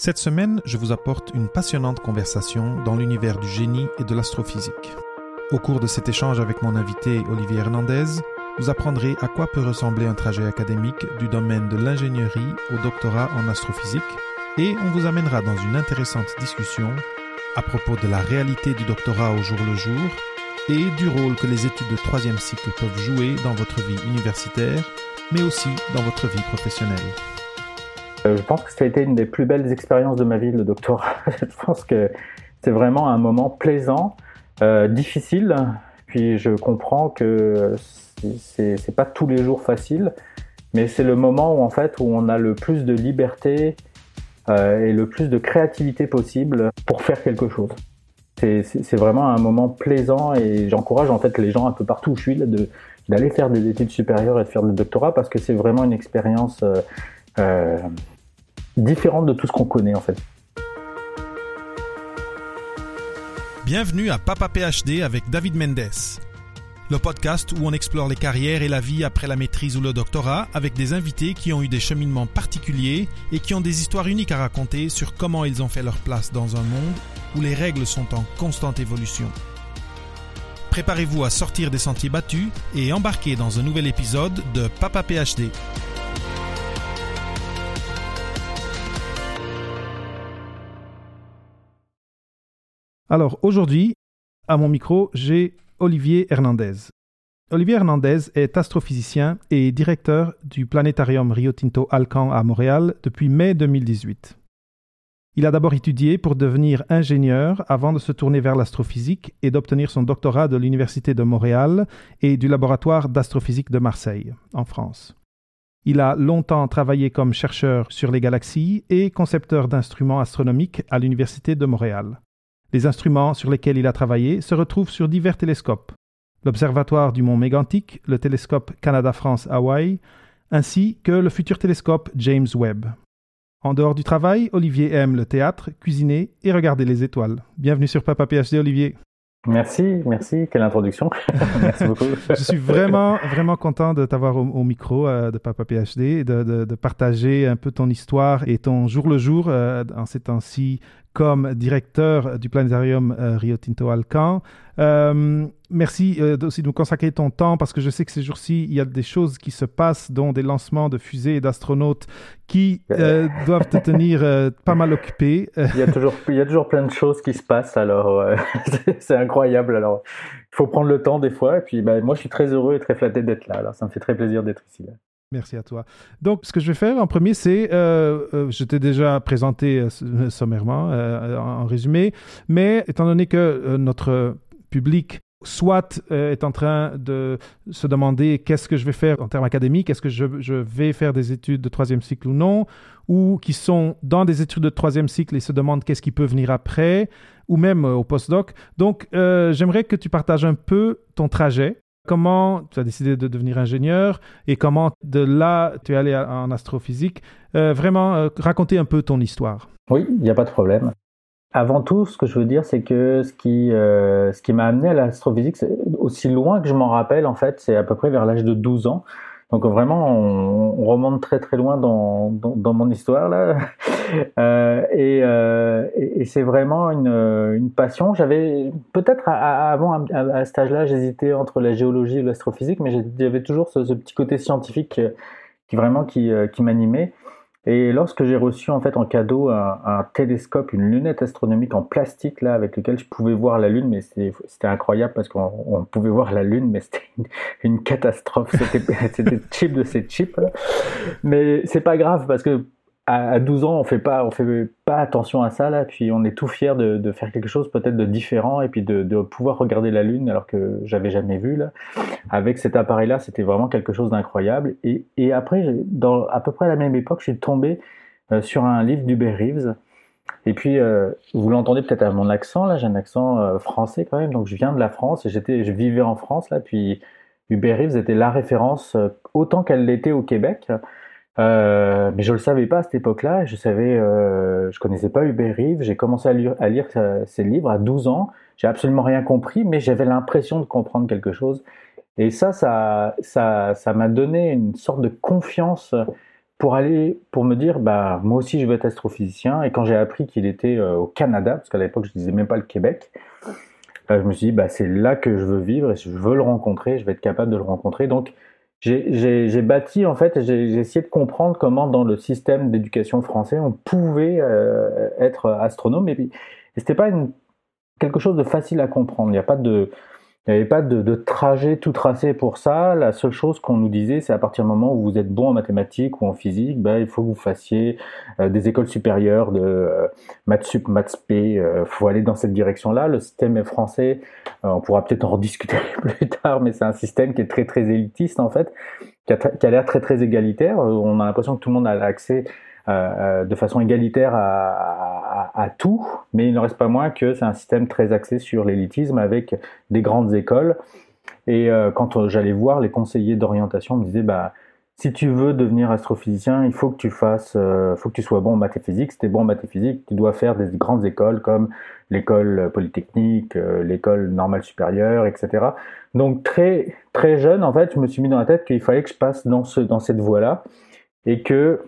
Cette semaine, je vous apporte une passionnante conversation dans l'univers du génie et de l'astrophysique. Au cours de cet échange avec mon invité Olivier Hernandez, vous apprendrez à quoi peut ressembler un trajet académique du domaine de l'ingénierie au doctorat en astrophysique et on vous amènera dans une intéressante discussion à propos de la réalité du doctorat au jour le jour et du rôle que les études de troisième cycle peuvent jouer dans votre vie universitaire, mais aussi dans votre vie professionnelle. Euh, je pense que ça a été une des plus belles expériences de ma vie, le doctorat. je pense que c'est vraiment un moment plaisant, euh, difficile, puis je comprends que c'est pas tous les jours facile, mais c'est le moment où en fait où on a le plus de liberté euh, et le plus de créativité possible pour faire quelque chose. C'est vraiment un moment plaisant et j'encourage en fait les gens un peu partout où je suis d'aller faire des études supérieures et de faire le doctorat parce que c'est vraiment une expérience euh, euh, différente de tout ce qu'on connaît en fait. Bienvenue à Papa PhD avec David Mendes, le podcast où on explore les carrières et la vie après la maîtrise ou le doctorat avec des invités qui ont eu des cheminements particuliers et qui ont des histoires uniques à raconter sur comment ils ont fait leur place dans un monde où les règles sont en constante évolution. Préparez-vous à sortir des sentiers battus et embarquer dans un nouvel épisode de Papa PhD. Alors aujourd'hui, à mon micro, j'ai Olivier Hernandez. Olivier Hernandez est astrophysicien et directeur du planétarium Rio Tinto Alcan à Montréal depuis mai 2018. Il a d'abord étudié pour devenir ingénieur avant de se tourner vers l'astrophysique et d'obtenir son doctorat de l'Université de Montréal et du laboratoire d'astrophysique de Marseille, en France. Il a longtemps travaillé comme chercheur sur les galaxies et concepteur d'instruments astronomiques à l'Université de Montréal. Les instruments sur lesquels il a travaillé se retrouvent sur divers télescopes. L'Observatoire du Mont Mégantic, le télescope Canada-France-Hawaï, ainsi que le futur télescope James Webb. En dehors du travail, Olivier aime le théâtre, cuisiner et regarder les étoiles. Bienvenue sur Papa PhD, Olivier. Merci, merci. Quelle introduction. merci beaucoup. Je suis vraiment, vraiment content de t'avoir au, micro euh, de Papa PhD, de, de, partager un peu ton histoire et ton jour le jour euh, en ces temps-ci comme directeur du planétarium euh, Rio Tinto Alcan. Euh, merci euh, aussi de nous consacrer ton temps parce que je sais que ces jours-ci, il y a des choses qui se passent, dont des lancements de fusées et d'astronautes qui doivent te tenir pas mal occupé. il, y a toujours, il y a toujours plein de choses qui se passent, alors c'est incroyable. Alors, il faut prendre le temps des fois. Et puis, ben, moi, je suis très heureux et très flatté d'être là. Alors, ça me fait très plaisir d'être ici. Merci à toi. Donc, ce que je vais faire en premier, c'est, euh, euh je t'ai déjà présenté euh, sommairement, en, résumé, mais étant donné que notre public soit est en train de se demander qu'est-ce que je vais faire en termes académiques, est-ce que je, vais faire des études de troisième cycle ou non, ou qui sont dans des études de troisième cycle et se demandent qu'est-ce qui peut venir après, ou même au postdoc. Donc, j'aimerais que tu partages un peu ton trajet comment tu as décidé de devenir ingénieur et comment de là tu es allé en astrophysique. Euh, vraiment, euh, un peu ton histoire. Oui, il n'y a pas de problème. Avant tout, ce que je veux dire, c'est que ce qui, euh, ce qui m'a amené à l'astrophysique, aussi loin que je m'en rappelle, en fait, c'est à peu près vers l'âge de 12 ans. Donc vraiment, on, remonte très très loin dans, dans, mon histoire là. Euh, et, euh, et, c'est vraiment une, une passion. J'avais peut-être avant à, cet âge-là, j'hésitais entre la géologie et l'astrophysique, mais j'avais toujours ce, ce, petit côté scientifique qui vraiment qui, euh, qui m'animait. Et lorsque j'ai reçu en fait en cadeau un, télescope, une lunette astronomique en plastique là avec lequel je pouvais voir la lune, mais c'était incroyable parce qu'on pouvait voir la lune, mais c'était une, catastrophe. C'était cheap de ces chips. Mais c'est pas grave parce que à 12 ans, on fait pas, on fait pas attention à ça là, puis on est tout fier de, faire quelque chose peut-être de différent et puis de, pouvoir regarder la lune alors que j'avais jamais vu là. Avec cet appareil-là, c'était vraiment quelque chose d'incroyable. Et, et, après, dans à peu près à la même époque, je suis tombé euh, sur un livre d'Hubert Reeves. Et puis, euh, vous l'entendez peut-être à mon accent là, j'ai un accent euh, français quand même, donc je viens de la France et j'étais, je vivais en France là, puis Hubert Reeves était la référence autant qu'elle l'était au Québec. Euh, mais je le savais pas à cette époque-là. Je savais, euh, je connaissais pas Hubert Reeves. J'ai commencé à lire, ses livres à 12 ans. J'ai absolument rien compris, mais j'avais l'impression de comprendre quelque chose. Et ça, ça, ça, ça m'a donné une sorte de confiance pour aller, pour me dire, bah, moi aussi je veux être astrophysicien. Et quand j'ai appris qu'il était euh, au Canada, parce qu'à l'époque je disais même pas le Québec, euh, je me suis dit, bah, c'est là que je veux vivre et je veux le rencontrer, je vais être capable de le rencontrer. Donc, j'ai bâti, en fait, j'ai essayé de comprendre comment dans le système d'éducation français, on pouvait euh, être astronome. Et, et c'était pas une, quelque chose de facile à comprendre. Il n'y a pas de, il n'y avait pas de, trajet tout tracé pour ça. La seule chose qu'on nous disait, c'est à partir du moment où vous êtes bon en mathématiques ou en physique, ben, il faut que vous fassiez euh, des écoles supérieures de euh, maths sup, maths p. Il euh, faut aller dans cette direction-là. Le système est français. on pourra peut-être en rediscuter plus tard, mais c'est un système qui est très très élitiste en fait, qui a, l'air très très égalitaire. On a l'impression que tout le monde a accès euh, de façon égalitaire à, tout, mais il ne reste pas moins que c'est un système très axé sur l'élitisme avec des grandes écoles. Et euh, quand j'allais voir les conseillers d'orientation, me disaient bah si tu veux devenir astrophysicien, il faut que tu fasses, euh, faut que tu sois bon en maths et physique. Si tu es bon en maths et physique, tu dois faire des grandes écoles comme l'école polytechnique, l'école normale supérieure, etc. Donc très très jeune, en fait, je me suis mis dans la tête qu'il fallait que je passe dans ce dans cette voie-là et que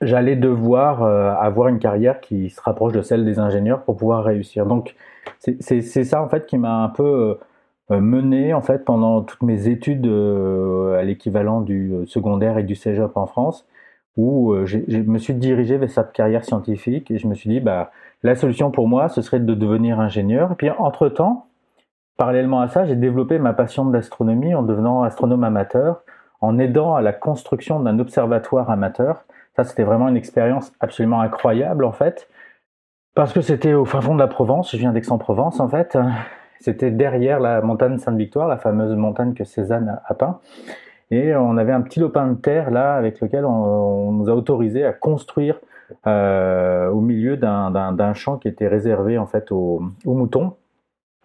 j'allais devoir euh, avoir une carrière qui se rapproche de celle des ingénieurs pour pouvoir réussir. Donc c'est ça en fait qui m'a un peu euh, mené en fait pendant toutes mes études euh, à l'équivalent du secondaire et du cégep en France où je me suis dirigé vers cette carrière scientifique et je me suis dit bah la solution pour moi ce serait de devenir ingénieur et puis entre temps parallèlement à ça j'ai développé ma passion d'astronomie en devenant astronome amateur en aidant à la construction d'un observatoire amateur ça, c'était vraiment une expérience absolument incroyable, en fait, parce que c'était au fin fond de la Provence. Je viens d'Aix-en-Provence, en fait. C'était derrière la montagne Sainte-Victoire, la fameuse montagne que Cézanne a peint. Et on avait un petit lopin de terre là avec lequel on, nous a autorisé à construire euh, au milieu d'un champ qui était réservé en fait aux, moutons,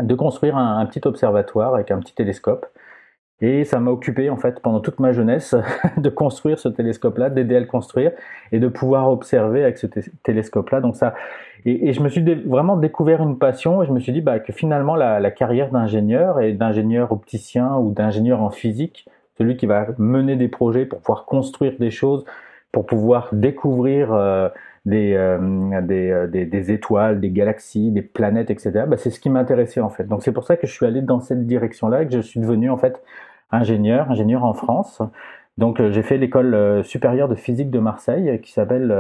de construire un, petit observatoire avec un petit télescope. Et ça m'a occupé en fait pendant toute ma jeunesse de construire ce télescope-là, d'aider à le construire et de pouvoir observer avec ce télescope-là. Donc ça, et, je me suis vraiment découvert une passion et je me suis dit bah, que finalement la, la carrière d'ingénieur et d'ingénieur opticien ou d'ingénieur en physique, celui qui va mener des projets pour pouvoir construire des choses, pour pouvoir découvrir euh, des, euh, euh, des, des, étoiles, des galaxies, des planètes, etc. Bah, c'est ce qui m'intéressait en fait. Donc c'est pour ça que je suis allé dans cette direction-là et que je suis devenu en fait ingénieur, ingénieur en France. Donc euh, j'ai fait l'école supérieure de physique de Marseille qui s'appelle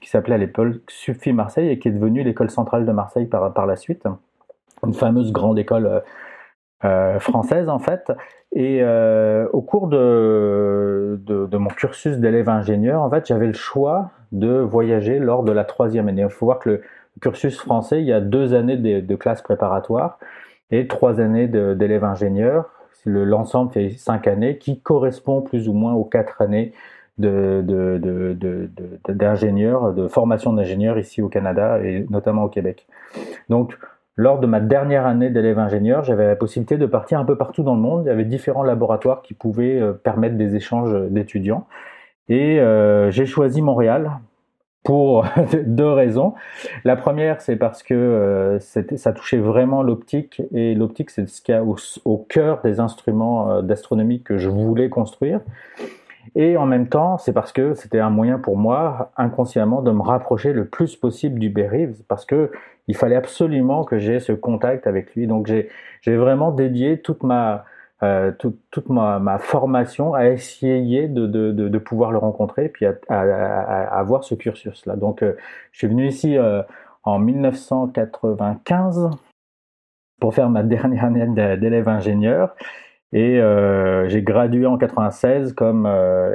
qui s'appelait à l'époque Sufi Marseille et qui est devenue l'école centrale de Marseille par, par la suite, une fameuse grande école française en fait. Et au cours de, de, mon cursus d'élève ingénieur, en fait, j'avais le choix de voyager lors de la troisième année. Il faut voir que le cursus français, il y a deux années de, de classe préparatoire et trois années d'élève ingénieur l'ensemble fait cinq années, qui correspond plus ou moins aux quatre années d'ingénieur, de, formation d'ingénieur ici au Canada et notamment au Québec. Donc, lors de ma dernière année d'élève ingénieur, j'avais la possibilité de partir un peu partout dans le monde. Il y avait différents laboratoires qui pouvaient euh, permettre des échanges d'étudiants. Et euh, j'ai choisi Montréal pour deux raisons. La première, c'est parce que euh, ça touchait vraiment l'optique, et l'optique, c'est ce qu'il y a au, cœur des instruments euh, d'astronomie que je voulais construire. Et en même temps, c'est parce que c'était un moyen pour moi, inconsciemment, de me rapprocher le plus possible du Reeves, parce que il fallait absolument que j'ai ce contact avec lui. Donc j'ai vraiment dédié toute ma euh, toute ma, ma, formation à essayer de, de, de, de, pouvoir le rencontrer puis à, à, à avoir ce cursus-là. Donc, euh, je suis venu ici euh, en 1995 pour faire ma dernière année d'élève ingénieur et euh, j'ai gradué en 96 comme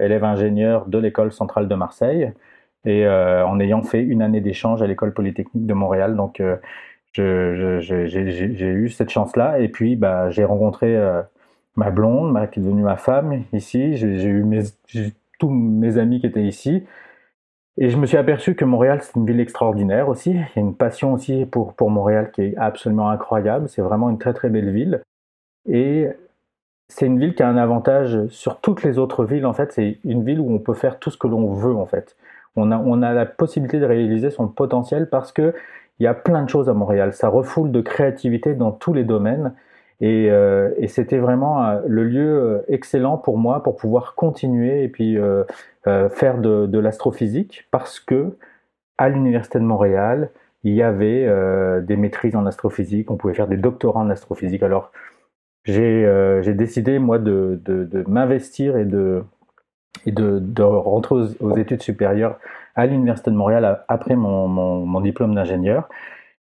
élève ingénieur de l'école centrale de Marseille et en ayant fait une année d'échange à l'école polytechnique de Montréal. Donc, j'ai eu cette chance-là et puis bah, j'ai rencontré ma blonde, qui est devenue ma femme ici. J'ai eu mes, tous mes amis qui étaient ici. Et je me suis aperçu que Montréal, c'est une ville extraordinaire aussi. Il y a une passion aussi pour, Montréal qui est absolument incroyable. C'est vraiment une très très belle ville. Et c'est une ville qui a un avantage sur toutes les autres villes. En fait, c'est une ville où on peut faire tout ce que l'on veut. En fait, on a, on a la possibilité de réaliser son potentiel parce que il y a plein de choses à Montréal. Ça refoule de créativité dans tous les domaines. Et, et c'était vraiment le lieu excellent pour moi pour pouvoir continuer et puis faire de, l'astrophysique parce que à l'université de Montréal, il y avait des maîtrises en astrophysique, on pouvait faire des doctorats en astrophysique. Alors j'ai décidé moi de, de, m'investir et de de, rentrer aux, études supérieures à l'Université de Montréal après mon, mon diplôme d'ingénieur.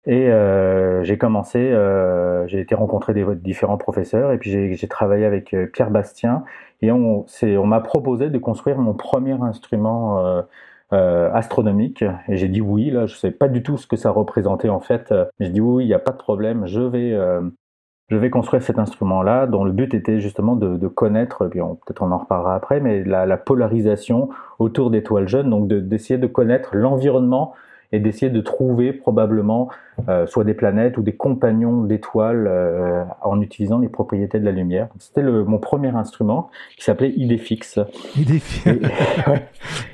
Et euh, j'ai commencé, euh, j'ai été rencontrer des différents professeurs et puis j'ai travaillé avec euh, Pierre Bastien et on, m'a proposé de construire mon premier instrument astronomique et j'ai dit oui là je sais pas du tout ce que ça représentait en fait. Mais je dis oui il n'y a pas de problème je vais je vais construire cet instrument-là, dont le but était justement de, de connaître, peut-être on en reparlera après, mais la polarisation autour d'étoiles jeunes, donc d'essayer de, connaître l'environnement et d'essayer de trouver probablement euh, soit des planètes ou des compagnons d'étoiles euh, en utilisant les propriétés de la lumière. C'était mon premier instrument qui s'appelait Idéfix. Idéfix. Et,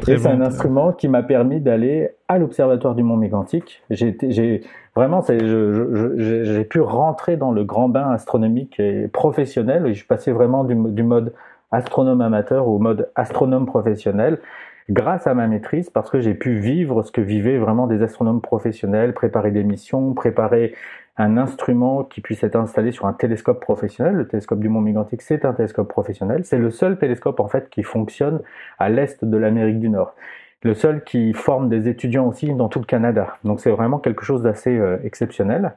c'est un instrument qui m'a permis d'aller à l'observatoire du Mont Mégantic. J'ai vraiment, j'ai pu rentrer dans le grand bain astronomique et professionnel. Et je passé vraiment du, du mode astronome amateur au mode astronome professionnel grâce à ma maîtrise, parce que j'ai pu vivre ce que vivaient vraiment des astronomes professionnels, préparer des missions, préparer un instrument qui puisse être installé sur un télescope professionnel. Le télescope du Mont Mégantic, c'est un télescope professionnel. C'est le seul télescope en fait qui fonctionne à l'est de l'Amérique du Nord. Le seul qui forme des étudiants aussi dans tout le Canada. Donc c'est vraiment quelque chose d'assez euh, exceptionnel.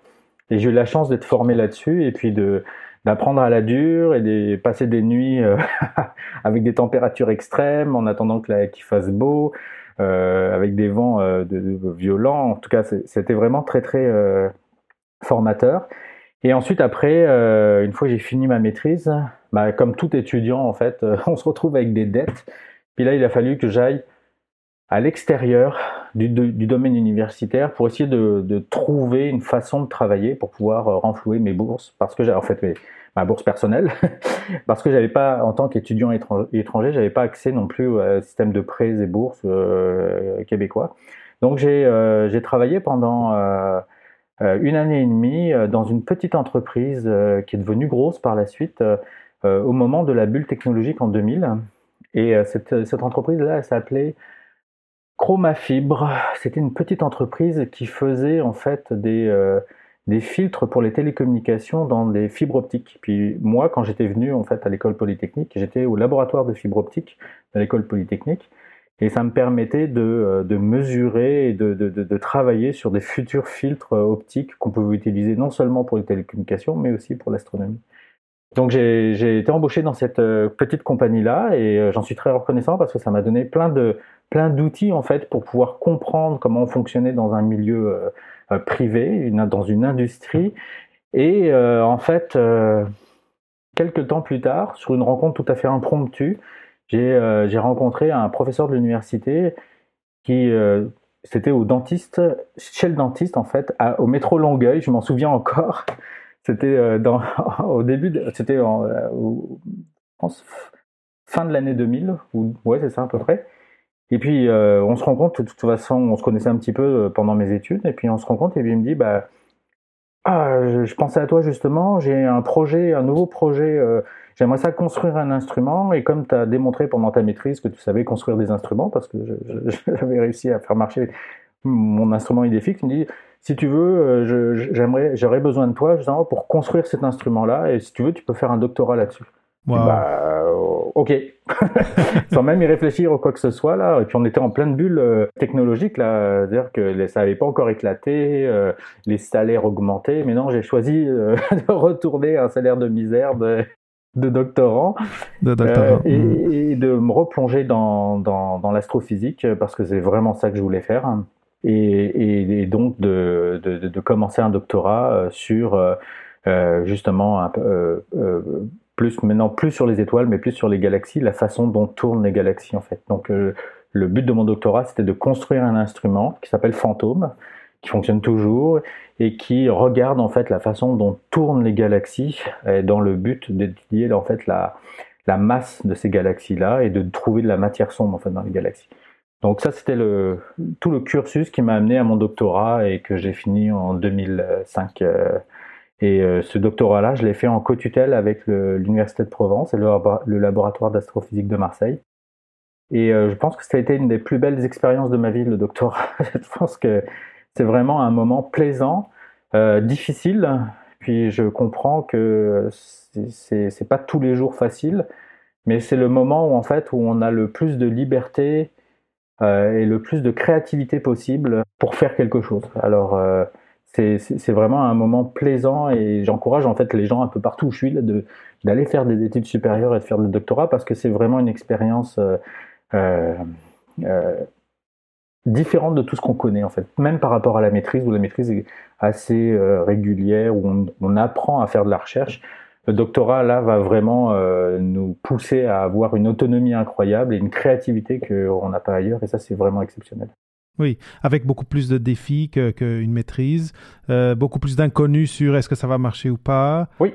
Et j'ai eu la chance d'être formé là-dessus et puis de d'apprendre à la dure et de passer des nuits euh, avec des températures extrêmes en attendant qu'il fasse beau, euh, avec des vents euh, de, violents. En tout cas, c'était vraiment très très formateur. Et ensuite, après, une fois j'ai fini ma maîtrise, bah, comme tout étudiant, en fait, on se retrouve avec des dettes. Puis là, il a fallu que j'aille à l'extérieur du, domaine universitaire pour essayer de, trouver une façon de travailler pour pouvoir renflouer mes bourses parce que j'ai en fait ma bourse personnelle. Parce que j'avais pas en tant qu'étudiant étranger j'avais pas accès non plus au système de prêts et bourses euh, québécois. Donc j'ai euh, travaillé pendant euh, une année et demie dans une petite entreprise qui est devenue grosse par la suite au moment de la bulle technologique en 2000 et cette, cette entreprise là elle s'appelait Chromafibre, c'était une petite entreprise qui faisait en fait des, euh, des filtres pour les télécommunications dans des fibres optiques. Puis moi, quand j'étais venu en fait à l'école polytechnique, j'étais au laboratoire de fibre optique de l'école polytechnique, et ça me permettait de, euh, de mesurer et de, de, de, travailler sur des futurs filtres optiques qu'on pouvait utiliser non seulement pour les télécommunications, mais aussi pour l'astronomie. Donc j'ai été embauché dans cette euh, petite compagnie-là et j'en suis très reconnaissant parce que ça m'a donné plein de plein d'outils en fait pour pouvoir comprendre comment on fonctionnait dans un milieu euh, euh, privé, dans une industrie. Et euh, en fait, quelques temps plus tard, sur une rencontre tout à fait impromptue, j'ai rencontré un professeur de l'université qui c'était au dentiste, chez le dentiste en fait, au métro Longueuil, je m'en souviens encore. C'était dans au début, c'était en, fin de l'année 2000, ou ouais c'est ça à peu près. Et puis, euh, on se rend compte, de toute façon, on se connaissait un petit peu euh, pendant mes études, et puis on se rend compte, et puis il me dit, bah, ah, je, pensais à toi justement, j'ai un projet, un nouveau projet, euh, j'aimerais ça construire un instrument, et comme tu as démontré pendant ta maîtrise que tu savais construire des instruments, parce que j'avais réussi à faire marcher mon instrument idéfique, il me dit, si tu veux, j'aimerais, j'aurais besoin de toi justement pour construire cet instrument-là, et si tu veux, tu peux faire un doctorat là-dessus. Bah, ok, sans même y réfléchir ou quoi que ce soit là. Et puis on était en pleine bulle euh, technologique là, c'est-à-dire que ça n'avait pas encore éclaté, euh, les salaires augmentaient. Mais non, j'ai choisi euh, de retourner à un salaire de misère de, de doctorant, de doctorant. Et, hmm. et, de me replonger dans, dans, dans l'astrophysique parce que c'est vraiment ça que je voulais faire. Et, et donc de, de, de, commencer un doctorat sur justement un plus maintenant plus sur les étoiles, mais plus sur les galaxies, la façon dont tournent les galaxies en fait. Donc euh, le but de mon doctorat, c'était de construire un instrument qui s'appelle Fantôme, qui fonctionne toujours et qui regarde en fait la façon dont tournent les galaxies, dans le but d'étudier en fait la, la masse de ces galaxies-là et de trouver de la matière sombre en fait dans les galaxies. Donc ça, c'était le, tout le cursus qui m'a amené à mon doctorat et que j'ai fini en 2005. Et ce doctorat-là, je l'ai fait en co-tutelle avec l'Université de Provence et le, laboratoire d'astrophysique de Marseille. Et je pense que ça a été une des plus belles expériences de ma vie, le doctorat. je pense que c'est vraiment un moment plaisant, difficile, puis je comprends que c'est pas tous les jours facile, mais c'est le moment où en fait où on a le plus de liberté euh, et le plus de créativité possible pour faire quelque chose. Alors euh, c'est vraiment un moment plaisant et j'encourage en fait les gens un peu partout où je suis d'aller faire des études supérieures et de faire le doctorat parce que c'est vraiment une expérience euh, différente de tout ce qu'on connaît en fait, même par rapport à la maîtrise où la maîtrise est assez régulière où on, apprend à faire de la recherche le doctorat là va vraiment euh, nous pousser à avoir une autonomie incroyable et une créativité qu'on n'a pas ailleurs et ça c'est vraiment exceptionnel. Oui, avec beaucoup plus de défis qu'une maîtrise, euh, beaucoup plus d'inconnus sur est-ce que ça va marcher ou pas. Oui,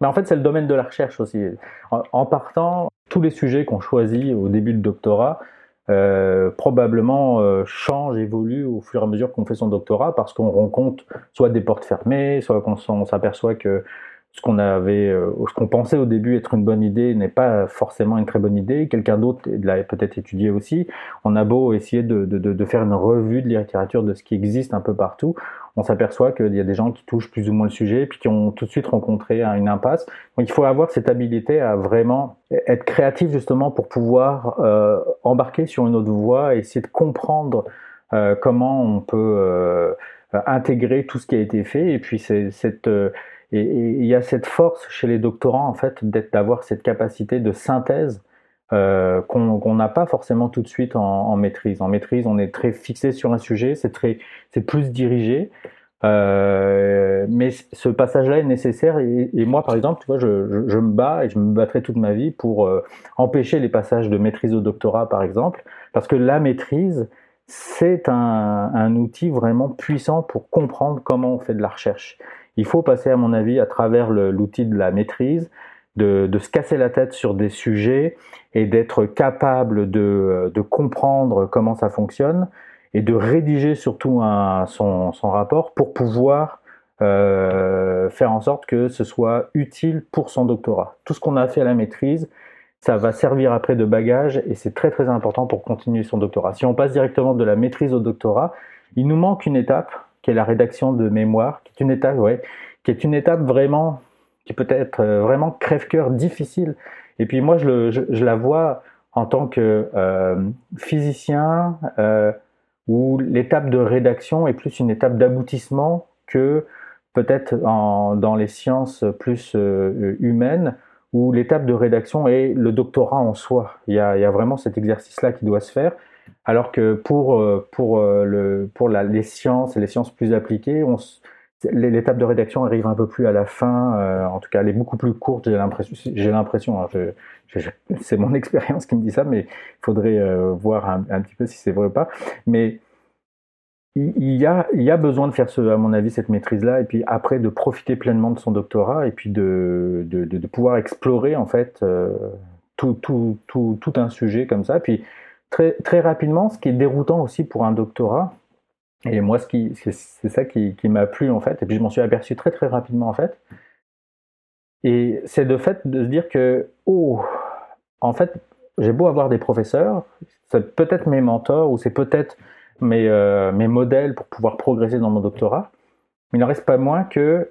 mais en fait c'est le domaine de la recherche aussi. En, partant, tous les sujets qu'on choisit au début de doctorat euh, probablement changent, évoluent au fur et à mesure qu'on fait son doctorat parce qu'on rencontre soit des portes fermées, soit qu'on s'aperçoit que ce qu'on avait, euh, ce qu'on pensait au début être une bonne idée n'est pas forcément une très bonne idée. Quelqu'un d'autre l'a peut-être étudié aussi. On a beau essayer de, de, de, faire une revue de la littérature de ce qui existe un peu partout, on s'aperçoit qu'il y a des gens qui touchent plus ou moins le sujet, puis qui ont tout de suite rencontré une impasse. Donc il faut avoir cette habilité à vraiment être créatif justement pour pouvoir euh, embarquer sur une autre voie, et essayer de comprendre euh, comment on peut euh, intégrer tout ce qui a été fait. Et puis c'est cette et il y a cette force chez les doctorants, en fait, d'avoir cette capacité de synthèse euh, qu'on n'a pas forcément tout de suite en, maîtrise. En maîtrise, on est très fixé sur un sujet, c'est plus dirigé. Euh, mais ce passage-là est nécessaire et, moi, par exemple, tu vois, je, me bats et je me battrai toute ma vie pour euh, empêcher les passages de maîtrise au doctorat, par exemple, parce que la maîtrise, c'est un outil vraiment puissant pour comprendre comment on fait de la recherche. Il faut passer, à mon avis, à travers l'outil de la maîtrise, de, se casser la tête sur des sujets et d'être capable de, comprendre comment ça fonctionne et de rédiger surtout son, rapport pour pouvoir euh, faire en sorte que ce soit utile pour son doctorat. Tout ce qu'on a fait à la maîtrise, ça va servir après de bagage et c'est très très important pour continuer son doctorat. Si on passe directement de la maîtrise au doctorat, il nous manque une étape qui est la rédaction de mémoire, qui est une étape, ouais, qui est une étape vraiment, qui peut être euh, vraiment crève-cœur, difficile. Et puis moi, je, la vois en tant que euh, physicien, euh, où l'étape de rédaction est plus une étape d'aboutissement que peut-être dans les sciences plus humaines, où l'étape de rédaction est le doctorat en soi. Il y a vraiment cet exercice-là qui doit se faire. Alors que pour, euh, pour, euh, le, pour la, les sciences et les sciences plus appliquées, l'étape de rédaction arrive un peu plus à la fin. Euh, en tout cas, elle est beaucoup plus courte. J'ai l'impression. Hein, c'est mon expérience qui me dit ça, mais il faudrait voir un, petit peu si c'est vrai ou pas. Mais il y, a, il y a besoin de faire, ce, à mon avis, cette maîtrise-là, et puis après de profiter pleinement de son doctorat, et puis de, de, de, pouvoir explorer en fait tout, tout, tout, tout, un sujet comme ça. Puis très, très rapidement, ce qui est déroutant aussi pour un doctorat, et moi, c'est ça qui, qui m'a plu en fait, et puis je m'en suis aperçu très très rapidement en fait, et c'est de fait de se dire que, oh, en fait, j'ai beau avoir des professeurs, c'est peut-être mes mentors ou c'est peut-être mes, euh, mes modèles pour pouvoir progresser dans mon doctorat, mais il n'en reste pas moins que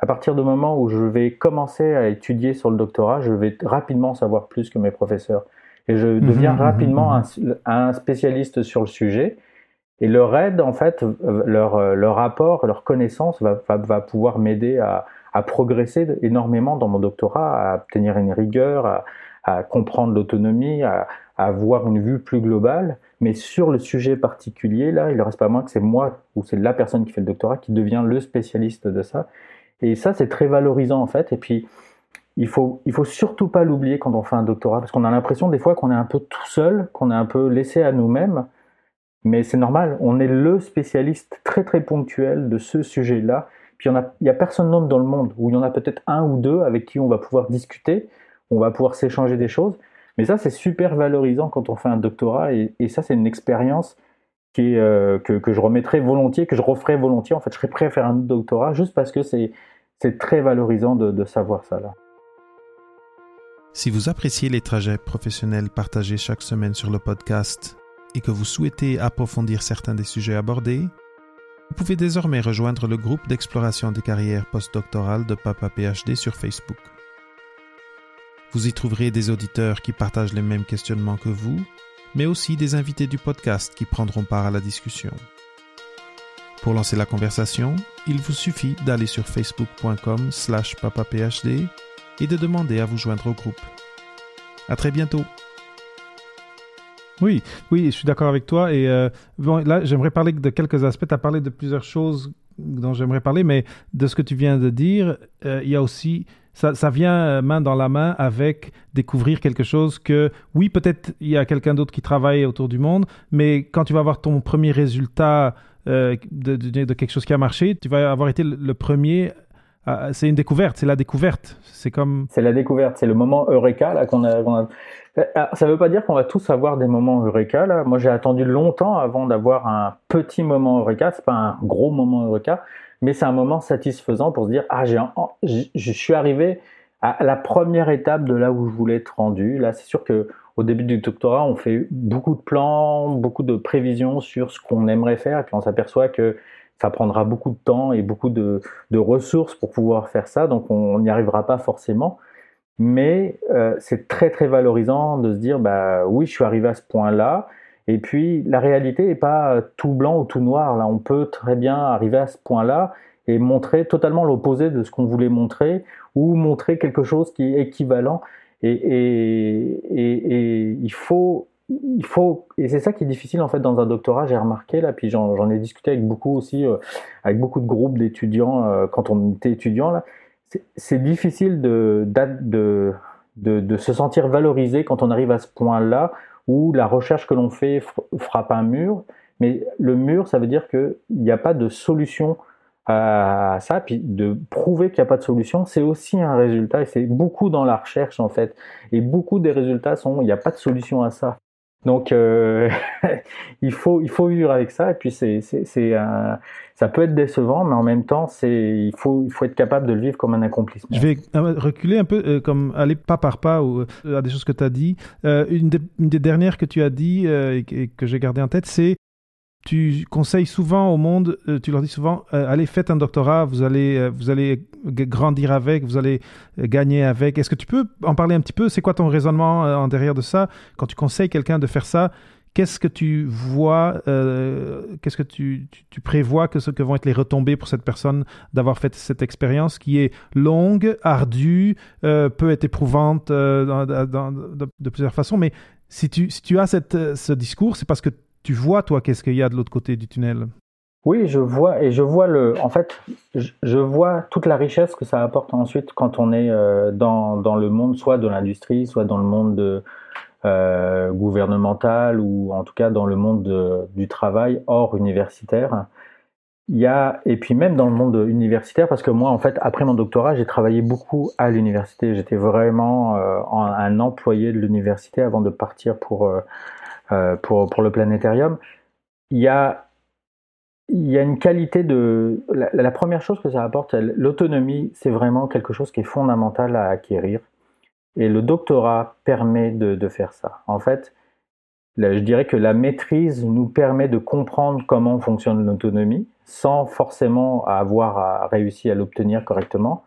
à partir du moment où je vais commencer à étudier sur le doctorat, je vais rapidement savoir plus que mes professeurs et je mhm, deviens mhm, rapidement mhm. un, spécialiste sur le sujet. Et leur aide, en fait, leur, leur rapport, leur connaissance va, va, pouvoir m'aider à, à, progresser énormément dans mon doctorat, à obtenir une rigueur, à, à comprendre l'autonomie, à, à, avoir une vue plus globale. Mais sur le sujet particulier, là, il ne reste pas moins que c'est moi ou c'est la personne qui fait le doctorat qui devient le spécialiste de ça. Et ça, c'est très valorisant, en fait. Et puis, il faut, faut surtout pas l'oublier quand on fait un doctorat, parce qu'on a l'impression des fois qu'on est un peu tout seul, qu'on est un peu laissé à nous-mêmes, mais c'est normal, on est le spécialiste très très ponctuel de ce sujet-là, puis il n'y a, a personne d'autre dans le monde, où il y en a peut-être un ou deux avec qui on va pouvoir discuter, on va pouvoir s'échanger des choses, mais ça c'est super valorisant quand on fait un doctorat, et, ça c'est une expérience euh, que, je remettrai volontiers, que je referai volontiers, en fait je serais prêt à faire un doctorat juste parce que c'est c'est très valorisant de, de savoir ça là. Si vous appréciez les trajets professionnels partagés chaque semaine sur le podcast et que vous souhaitez approfondir certains des sujets abordés, vous pouvez désormais rejoindre le groupe d'exploration des carrières postdoctorales de Papa PhD sur Facebook. Vous y trouverez des auditeurs qui partagent les mêmes questionnements que vous, mais aussi des invités du podcast qui prendront part à la discussion. Pour lancer la conversation, il vous suffit d'aller sur facebook.com slash papaphd et de demander à vous joindre au groupe. À très bientôt. Oui, oui, je suis d'accord avec toi. Et euh, là, j'aimerais parler de quelques aspects. Tu as parlé de plusieurs choses dont j'aimerais parler, mais de ce que tu viens de dire, euh, il y a aussi, ça, ça, vient euh, main dans la main avec découvrir quelque chose que, oui, peut-être il y a quelqu'un d'autre qui travaille autour du monde, mais quand tu vas avoir ton premier résultat de, quelque chose qui a marché, tu vas avoir été le premier ah, c'est une découverte, c'est la découverte. C'est comme. C'est la découverte, c'est le moment Eureka là qu'on a, ah, Ça ne veut pas dire qu'on va tous avoir des moments Eureka là. Moi, j'ai attendu longtemps avant d'avoir un petit moment Eureka. C'est pas un gros moment Eureka, mais c'est un moment satisfaisant pour se dire ah j'ai, je suis arrivé à la première étape de là où je voulais être rendu. Là, c'est sûr que au début du doctorat, on fait beaucoup de plans, beaucoup de prévisions sur ce qu'on aimerait faire, et puis on s'aperçoit que ça prendra beaucoup de temps et beaucoup de, ressources pour pouvoir faire ça, donc on n'y arrivera pas forcément. Mais euh, c'est très très valorisant de se dire bah oui, je suis arrivé à ce point-là. Et puis la réalité n'est pas tout blanc ou tout noir. Là, on peut très bien arriver à ce point-là et montrer totalement l'opposé de ce qu'on voulait montrer ou montrer quelque chose qui est équivalent. Et, et il faut il faut et c'est ça qui est difficile en fait dans un doctorat j'ai remarqué là puis j'en ai discuté avec beaucoup aussi euh, avec beaucoup de groupes d'étudiants euh, quand on était étudiant là c'est difficile de, de, de, de, se sentir valorisé quand on arrive à ce point là où la recherche que l'on fait frappe un mur mais le mur ça veut dire qu'il n'y a pas de solution à ça, puis de prouver qu'il n'y a pas de solution, c'est aussi un résultat, et c'est beaucoup dans la recherche en fait. Et beaucoup des résultats sont, il n'y a pas de solution à ça. Donc, euh, il, faut, il faut vivre avec ça. Et puis, c'est, c'est, ça peut être décevant, mais en même temps, c'est, il, faut, il faut être capable de le vivre comme un accomplissement. Je vais euh, reculer un peu, euh, comme aller pas par pas ou, à des choses que tu as dit. une, des, une, des, dernières que tu as dit et que j'ai gardé en tête, c'est tu conseilles souvent au monde, euh, tu leur dis souvent, euh, allez, faites un doctorat, vous allez, euh, vous allez grandir avec, vous allez gagner avec. Est-ce que tu peux en parler un petit peu? C'est quoi ton raisonnement en derrière de ça? Quand tu conseilles quelqu'un de faire ça, qu'est-ce que tu vois, qu'est-ce que tu, prévois que ce que vont être les retombées pour cette personne d'avoir fait cette expérience qui est longue, ardue, peut être éprouvante de plusieurs façons, mais si tu, si tu as cette, ce discours, c'est parce que tu vois, toi, qu'est-ce qu'il y a de l'autre côté du tunnel? Oui, je vois, et je vois le. En fait, je vois toute la richesse que ça apporte ensuite quand on est euh, dans, dans le monde, soit de l'industrie, soit dans le monde de, euh, gouvernemental, ou en tout cas dans le monde du travail hors universitaire. Il y a, et puis même dans le monde universitaire, parce que moi, en fait, après mon doctorat, j'ai travaillé beaucoup à l'université. J'étais vraiment euh, un employé de l'université avant de partir pour pour, pour le planétarium, il y a, y a une qualité de... La, première chose que ça apporte, l'autonomie, c'est vraiment quelque chose qui est fondamental à acquérir. Et le doctorat permet de, faire ça. En fait, je dirais que la maîtrise nous permet de comprendre comment fonctionne l'autonomie sans forcément avoir réussi à l'obtenir correctement,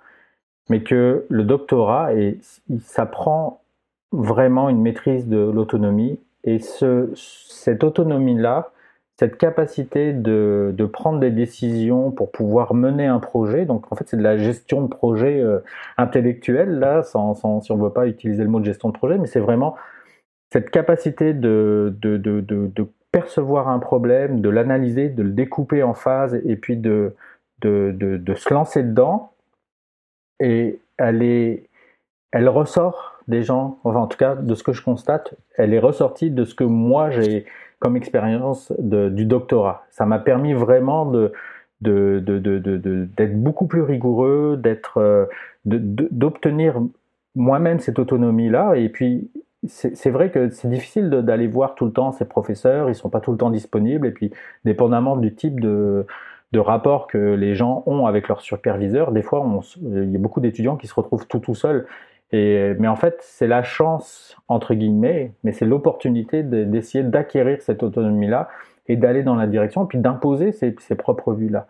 mais que le doctorat, et, ça prend vraiment une maîtrise de l'autonomie et ce, cette autonomie-là, cette capacité de, de, prendre des décisions pour pouvoir mener un projet, donc en fait c'est de la gestion de projet euh, intellectuelle, là, sans, sans, si on ne veut pas utiliser le mot de gestion de projet, mais c'est vraiment cette capacité de, de, de, percevoir un problème, de l'analyser, de le découper en phases et puis de, de, se lancer dedans. Et elle, est, elle ressort des gens, enfin en tout cas de ce que je constate, elle est ressortie de ce que moi j'ai comme expérience du doctorat. Ça m'a permis vraiment d'être beaucoup plus rigoureux, euh, d'obtenir moi-même cette autonomie-là. Et puis, c'est vrai que c'est difficile d'aller voir tout le temps ces professeurs, ils sont pas tout le temps disponibles. Et puis, dépendamment du type de, rapports que les gens ont avec leur superviseur. Des fois, il y a beaucoup d'étudiants qui se retrouvent tout tout seuls. Mais en fait, c'est la chance, entre guillemets, mais c'est l'opportunité d'essayer d'acquérir cette autonomie-là et d'aller dans la direction, puis d'imposer ses, propres vues-là.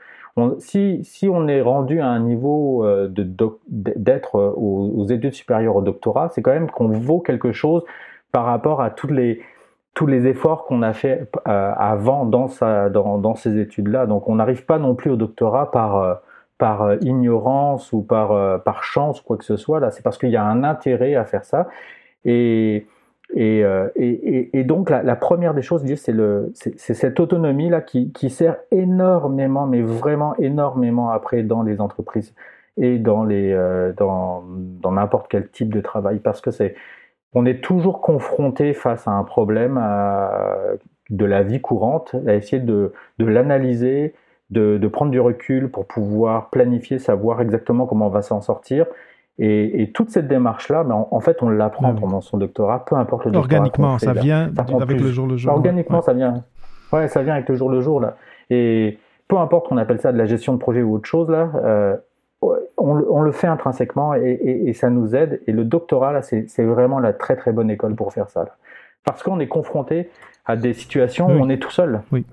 si, on est rendu à un niveau euh, d'être euh, aux, études supérieures au doctorat, c'est quand même qu'on vaut quelque chose par rapport à tous les efforts qu'on a fait euh, avant dans, ces études-là. Donc on n'arrive pas non plus au doctorat par, par euh, ignorance ou par, par chance, quoi que ce soit. Là, c'est parce qu'il y a un intérêt à faire ça. Et, et, et, et donc la, première des choses, c'est, le, c'est, cette autonomie-là qui, qui sert énormément, mais vraiment énormément après dans les entreprises et dans, les, dans, dans n'importe quel type de travail. Parce que c'est on est toujours confronté face à un problème de la vie courante, à essayer de, l'analyser, de, prendre du recul pour pouvoir planifier, savoir exactement comment on va s'en sortir. Et, toute cette démarche-là, mais en, fait, on l'apprend pendant son doctorat, peu importe le doctorat. Organiquement, ça vient avec le jour le jour. Organiquement, ça vient. Ouais, ça vient avec le jour le jour là. Et peu importe qu'on appelle ça de la gestion de projet ou autre chose là, euh, on, le fait intrinsèquement et, ça nous aide. Et le doctorat, là, c'est vraiment la très très bonne école pour faire ça. Parce qu'on est confronté à des situations où on est tout seul. Oui.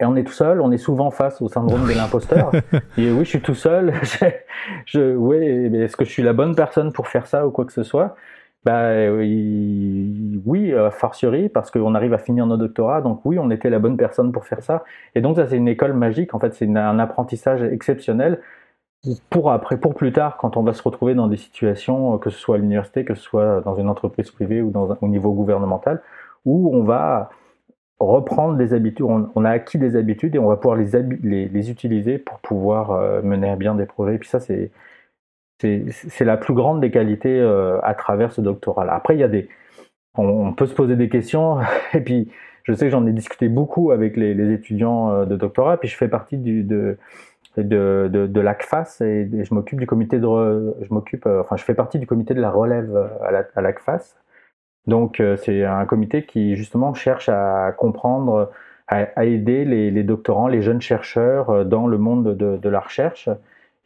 Et on est tout seul, on est souvent face au syndrome de l'imposteur. et oui, je suis tout seul. je, oui, mais est-ce que je suis la bonne personne pour faire ça ou quoi que ce soit? Bah oui, oui fortiori, parce qu'on arrive à finir nos doctorats, donc oui, on était la bonne personne pour faire ça. Et donc ça, c'est une école magique. En fait, c'est un apprentissage exceptionnel pour après, pour plus tard, quand on va se retrouver dans des situations, euh, que ce soit à l'université, que ce soit dans une entreprise privée ou dans au niveau gouvernemental, où on va reprendre des habitudes, on, a acquis des habitudes et on va pouvoir les, utiliser pour pouvoir euh, mener à bien des projets. Et puis ça, c'est la plus grande des qualités euh, à travers ce doctorat-là. Après, il y a des, on, peut se poser des questions et puis je sais que j'en ai discuté beaucoup avec les, étudiants de doctorat. Puis je fais partie de l'ACFAS et, je m'occupe du comité de je euh, enfin je fais partie du comité de la relève euh, à l'ACFAS donc euh, c'est un comité qui justement cherche à comprendre à, aider les, les, doctorants les jeunes chercheurs dans le monde de, de la recherche.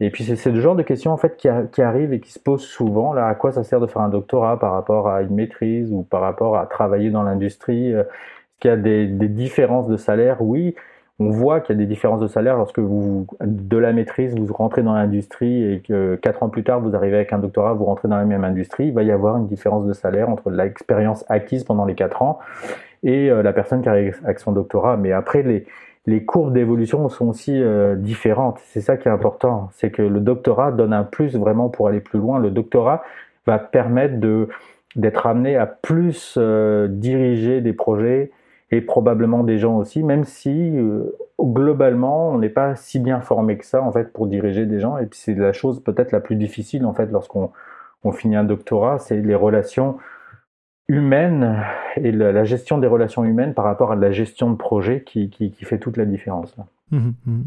Et puis c'est le genre de questions en fait qui, qui arrivent et qui se posent souvent là à quoi ça sert de faire un doctorat par rapport à une maîtrise ou par rapport à travailler dans l'industrie est-ce qu'il y a des, des différences de salaire? Oui on voit qu'il y a des différences de salaire lorsque vous, de la maîtrise, vous rentrez dans l'industrie et que quatre ans plus tard, vous arrivez avec un doctorat, vous rentrez dans la même industrie, il va y avoir une différence de salaire entre l'expérience acquise pendant les quatre ans et euh, la personne qui arrive avec son doctorat. Mais après, les, les courbes d'évolution sont aussi euh, différentes. C'est ça qui est important. C'est que le doctorat donne un plus vraiment pour aller plus loin. Le doctorat va permettre de, d'être amené à plus euh, diriger des projets, et probablement des gens aussi, même si euh, globalement on n'est pas si bien formé que ça en fait pour diriger des gens. Et puis c'est la chose peut-être la plus difficile en fait lorsqu'on on finit un doctorat, c'est les relations humaines et la, gestion des relations humaines par rapport à la gestion de projet qui, qui, fait toute la différence. Mmh mmh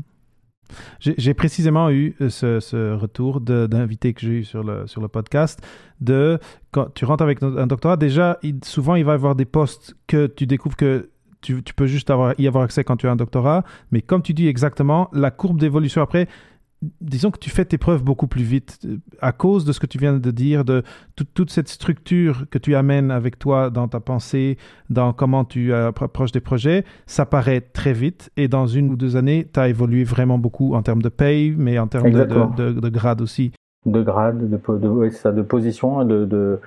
j'ai précisément eu euh, ce, ce retour d'invités que j'ai eu sur le, sur le podcast de quand tu rentres avec un doctorat, déjà, souvent il va y avoir des postes que tu découvres que tu, peux juste avoir, y avoir accès quand tu as un doctorat. Mais comme tu dis exactement, la courbe d'évolution après, disons que tu fais tes preuves beaucoup plus vite euh, à cause de ce que tu viens de dire, de toute cette structure que tu amènes avec toi dans ta pensée, dans comment tu approches des projets, ça paraît très vite et dans une ou deux années, tu as évolué vraiment beaucoup en termes de paye, mais en termes de, de, grade aussi. De grade, de, de, ça, de position, de,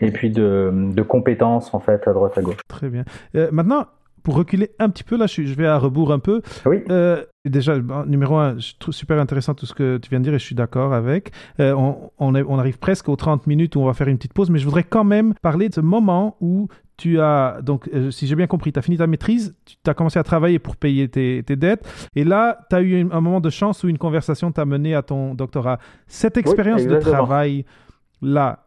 et puis de, compétences en fait à droite à gauche. Très bien. Euh, maintenant, pour reculer un petit peu, là, je, vais à rebours un peu. Oui. Euh, déjà, numéro un, je trouve super intéressant tout ce que tu viens de dire et je suis d'accord avec. Euh, on, on, arrive presque aux 30 minutes où on va faire une petite pause, mais je voudrais quand même parler de ce moment où tu as, donc, euh, si j'ai bien compris, tu as fini ta maîtrise, tu as commencé à travailler pour payer tes, tes dettes, et là, tu as eu un, moment de chance où une conversation t'a mené à ton doctorat. Cette expérience de travail, là,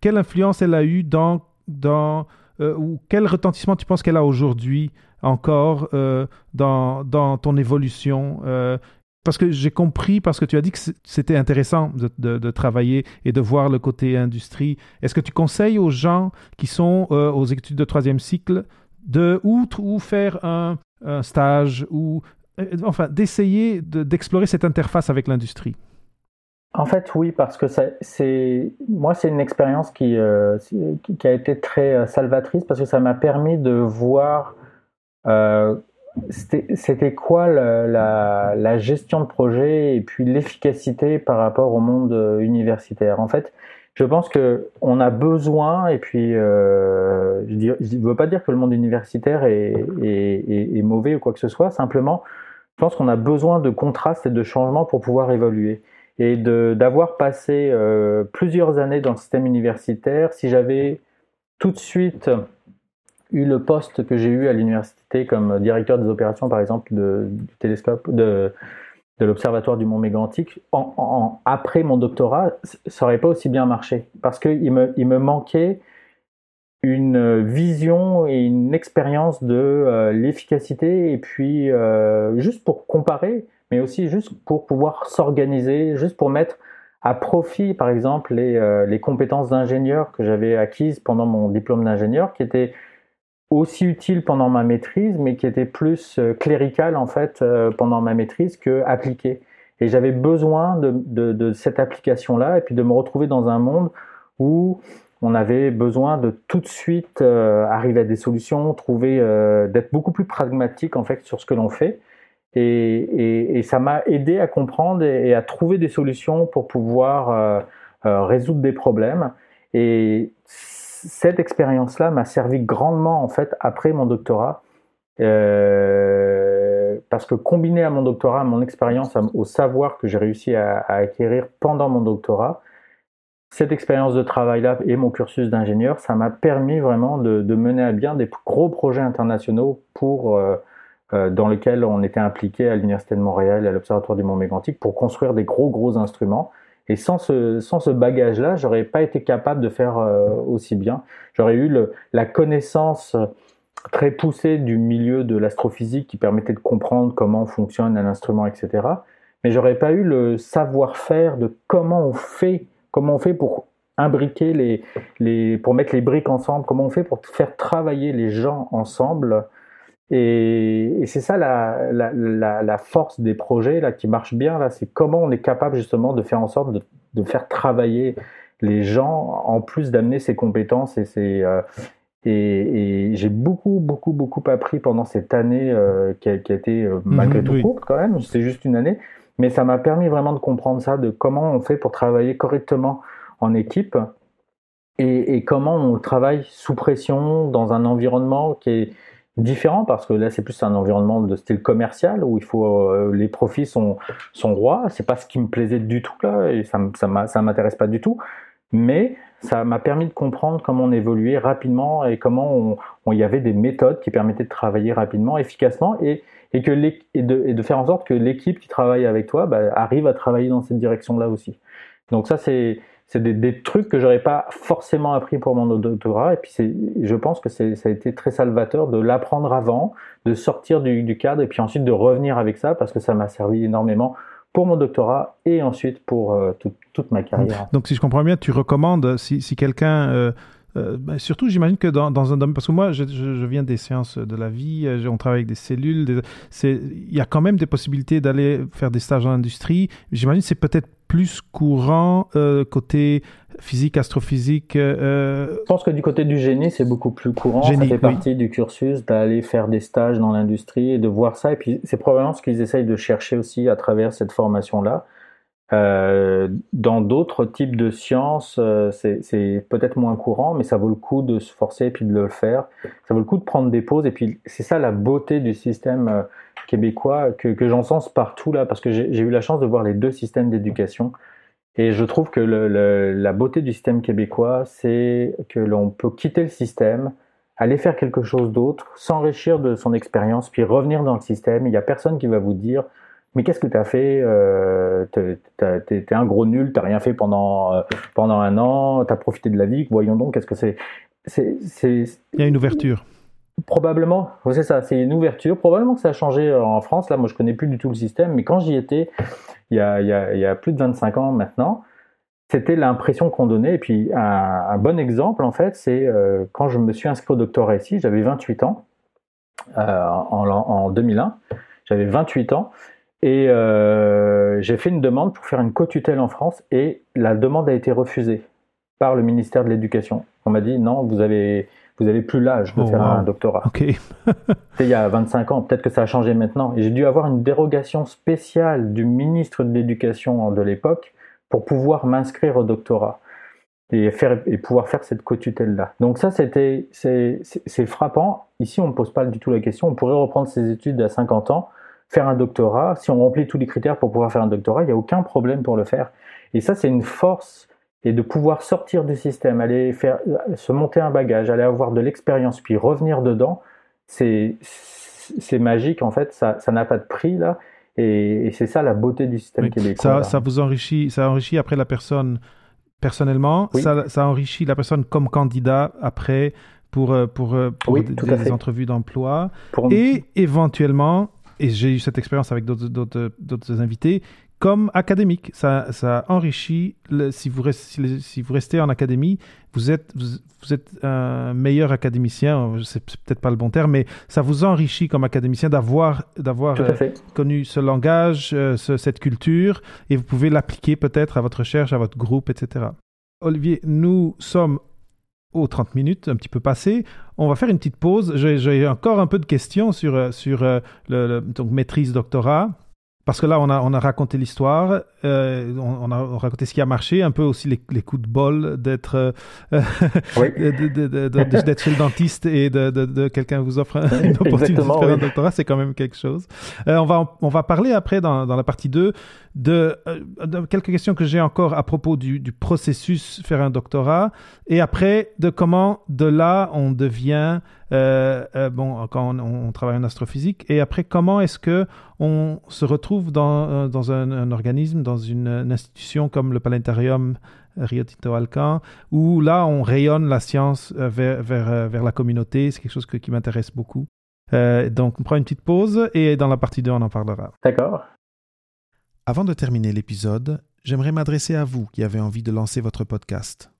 quelle influence elle a eu dans, dans euh, ou quel retentissement tu penses qu'elle a aujourd'hui encore euh, dans, dans, ton évolution euh, Parce que j'ai compris, parce que tu as dit que c'était intéressant de, de, travailler et de voir le côté industrie. Est-ce que tu conseilles aux gens qui sont aux études de troisième cycle de ou, ou faire un, un stage ou enfin, d'essayer d'explorer cette interface avec l'industrie? En fait, oui, parce que c'est moi, c'est une expérience qui, qui, a été très salvatrice parce que ça m'a permis de voir c'était quoi la, gestion de projet et puis l'efficacité par rapport au monde universitaire. En fait, je pense que on a besoin, et puis euh, je ne veux pas dire que le monde universitaire est, est, est, mauvais ou quoi que ce soit, simplement, je pense qu'on a besoin de contrastes et de changements pour pouvoir évoluer. Et d'avoir passé euh, plusieurs années dans le système universitaire, si j'avais tout de suite eu le poste que j'ai eu à l'université comme directeur des opérations, par exemple, de, du télescope, de, de l'Observatoire du Mont Mégantic, en, après mon doctorat, ça n'aurait pas aussi bien marché. Parce qu'il me, il me manquait une vision et une expérience de euh, l'efficacité, et puis euh, juste pour comparer, mais aussi juste pour pouvoir s'organiser, juste pour mettre à profit, par exemple, les, euh, les compétences d'ingénieur que j'avais acquises pendant mon diplôme d'ingénieur, qui étaient aussi utile pendant ma maîtrise, mais qui était plus euh, clérical en fait euh, pendant ma maîtrise que appliqué. Et j'avais besoin de, de, cette application-là et puis de me retrouver dans un monde où on avait besoin de tout de suite euh, arriver à des solutions, trouver, d'être beaucoup plus pragmatique en fait sur ce que l'on fait. Et, ça m'a aidé à comprendre et, à trouver des solutions pour pouvoir résoudre des problèmes. Et cette expérience-là m'a servi grandement en fait après mon doctorat. Euh, parce que combiné à mon doctorat, à mon expérience, au savoir que j'ai réussi à, acquérir pendant mon doctorat, cette expérience de travail-là et mon cursus d'ingénieur, ça m'a permis vraiment de, mener à bien des gros projets internationaux pour, euh, euh, dans lesquels on était impliqué à l'Université de Montréal et à l'Observatoire du Mont Mégantic pour construire des gros, gros instruments. Et sans ce, sans ce bagage-là, j'aurais pas été capable de faire euh, aussi bien. J'aurais eu la connaissance très poussée du milieu de l'astrophysique qui permettait de comprendre comment fonctionne un instrument, etc. Mais j'aurais pas eu le savoir-faire de comment on fait, comment on fait pour imbriquer les, les, pour mettre les briques ensemble, comment on fait pour faire travailler les gens ensemble et, c'est ça la, la, la, force des projets là qui marchent bien là, c'est comment on est capable justement de faire en sorte de, de faire travailler les gens en plus d'amener ses compétences et ses euh, et, et j'ai beaucoup beaucoup beaucoup appris pendant cette année euh, qui, a, qui, a, été euh, mhm, malgré tout courte quand même, c'est juste une année, mais ça m'a permis vraiment de comprendre ça, de comment on fait pour travailler correctement en équipe et, et comment on travaille sous pression dans un environnement qui est différent parce que là c'est plus un environnement de style commercial où il faut euh, les profits sont sont rois. C'est pas ce qui me plaisait du tout là ça ça m'intéresse pas du tout. Mais ça m'a permis de comprendre comment on évoluait rapidement et comment on, y avait des méthodes qui permettaient de travailler rapidement efficacement et et que et de, et de faire en sorte que l'équipe qui travaille avec toi bah, arrive à travailler dans cette direction là aussi. Donc ça c'est c'est des, trucs que j'aurais pas forcément appris pour mon doctorat. Et puis je pense que ça a été très salvateur de l'apprendre avant, de sortir du, cadre et puis ensuite de revenir avec ça parce que ça m'a servi énormément pour mon doctorat et ensuite pour euh, toute ma carrière. Donc si je comprends bien, tu recommandes si, quelqu'un euh, euh, ben, surtout, j'imagine que dans, un domaine, parce que moi, je, viens des sciences de la vie, on travaille avec des cellules, il y a quand même des possibilités d'aller faire des stages en industrie. J'imagine que c'est peut-être plus courant euh, côté physique, astrophysique euh, Je pense que du côté du génie, c'est beaucoup plus courant. ça fait partie du cursus d'aller faire des stages dans l'industrie et de voir ça. Et puis, c'est probablement ce qu'ils essayent de chercher aussi à travers cette formation-là. Euh, dans d'autres types de sciences, c'est peut-être moins courant, mais ça vaut le coup de se forcer et puis de le faire. Ça vaut le coup de prendre des pauses. Et puis, c'est ça la beauté du système québécois que, que j'encense partout là, parce que j'ai eu la chance de voir les deux systèmes d'éducation. Et je trouve que la beauté du système québécois, c'est que l'on peut quitter le système, aller faire quelque chose d'autre, s'enrichir de son expérience, puis revenir dans le système. Il n'y a personne qui va vous dire mais qu'est-ce que tu as fait euh, T'es un gros nul, t'as rien fait pendant euh, pendant un an, t'as profité de la vie. Voyons donc, qu'est-ce que c'est? Il y a une ouverture. Probablement, c'est ça, c'est une ouverture. Probablement que ça a changé euh, en France. Là, moi, je connais plus du tout le système, mais quand j'y étais, il y, a, il, y a, il y a, plus de 25 ans maintenant, c'était l'impression qu'on donnait. Et puis, un, bon exemple, en fait, c'est euh, quand je me suis inscrit au doctorat ici, j'avais 28 ans, en, en, 2001. j'avais 28 ans. Et euh, j'ai fait une demande pour faire une co-tutelle en France et la demande a été refusée par le ministère de l'Éducation. On m'a dit non, vous avez, vous avez plus l'âge de Oh, faire wow. un doctorat. Ok. C'était il y a 25 ans, peut-être que ça a changé maintenant. Et j'ai dû avoir une dérogation spéciale du ministre de l'Éducation de l'époque pour pouvoir m'inscrire au doctorat et, faire, et pouvoir faire cette co-tutelle-là. Donc ça, c'était, c'est frappant. Ici, on ne pose pas du tout la question. On pourrait reprendre ses études à 50 ans, faire un doctorat. Si on remplit tous les critères pour pouvoir faire un doctorat, il n'y a aucun problème pour le faire. Et ça, c'est une force et de pouvoir sortir du système, aller faire, se monter un bagage, aller avoir de l'expérience, puis revenir dedans, c'est magique en fait, ça ça n'a pas de prix là, et, et c'est ça la beauté du système Oui. québécois. Ça, ça vous enrichit, ça enrichit après la personne personnellement, Oui. ça, ça enrichit la personne comme candidat après pour, euh, pour, euh, pour Oui, des, entrevues d'emploi. Et éventuellement, et j'ai eu cette expérience avec d'autres- d'autres d'autres invités, comme académique, ça, ça enrichit, le- si, vous restez, si vous restez en académie, vous êtes, vous, vous êtes un meilleur académicien, c'est peut-être pas le bon terme, mais ça vous enrichit comme académicien d'avoir d'avoir euh, connu ce langage, euh, ce- cette culture, et vous pouvez l'appliquer peut-être à votre recherche, à votre groupe, etc. Olivier, nous sommes aux 30 minutes, un petit peu passé. On va faire une petite pause. J'ai encore un peu de questions sur, euh, sur euh, le- donc maîtrise, doctorat. Parce que là, on a, on a raconté l'histoire, euh, on, on a raconté ce qui a marché, un peu aussi les, les coups de bol d'être euh, Oui. d'être chez le dentiste et de, de- de quelqu'un vous offre un- une opportunité de faire un doctorat, c'est quand même quelque chose. Euh, on, va, on va parler après dans, dans la partie 2 de, euh, de quelques questions que j'ai encore à propos du, du processus faire un doctorat et après de comment de là on devient bon quand on, on travaille en astrophysique et après comment est-ce que on se retrouve dans, euh, dans un, un organisme dans une, une institution comme le planétarium Rio Tinto Alcan où là on rayonne la science euh, vers, vers, euh, vers la communauté? C'est quelque chose que- qui m'intéresse beaucoup Euh, donc on prend une petite pause et dans la partie 2 on en parlera D'accord. avant de terminer l'épisode, j'aimerais m'adresser à vous qui avez envie de lancer votre podcast.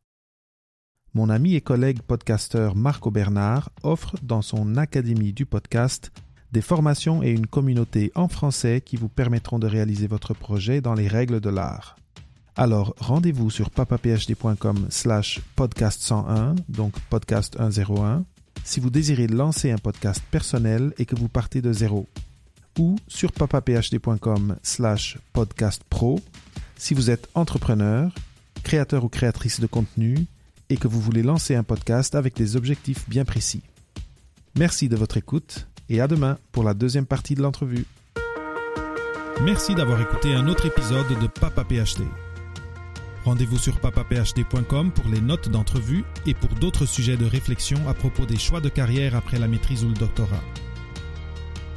Mon ami et collègue podcasteur Marco Bernard offre dans son Académie du podcast des formations et une communauté en français qui vous permettront de réaliser votre projet dans les règles de l'art. Alors rendez-vous sur papaphd.com slash podcast 101, donc podcast 101, si vous désirez lancer un podcast personnel et que vous partez de zéro ou sur papaphd.com slash podcast pro si vous êtes entrepreneur, créateur ou créatrice de contenu et que vous voulez lancer un podcast avec des objectifs bien précis. Merci de votre écoute et à demain pour la deuxième partie de l'entrevue. Merci d'avoir écouté un autre épisode de Papa PhD. Rendez-vous sur papaphd.com pour les notes d'entrevue et pour d'autres sujets de réflexion à propos des choix de carrière après la maîtrise ou le doctorat.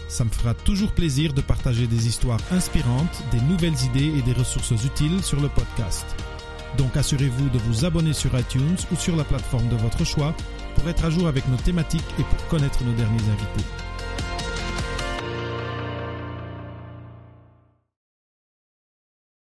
Ça me fera toujours plaisir de partager des histoires inspirantes, des nouvelles idées et des ressources utiles sur le podcast. Donc assurez-vous de vous abonner sur iTunes ou sur la plateforme de votre choix pour être à jour avec nos thématiques et pour connaître nos derniers invités.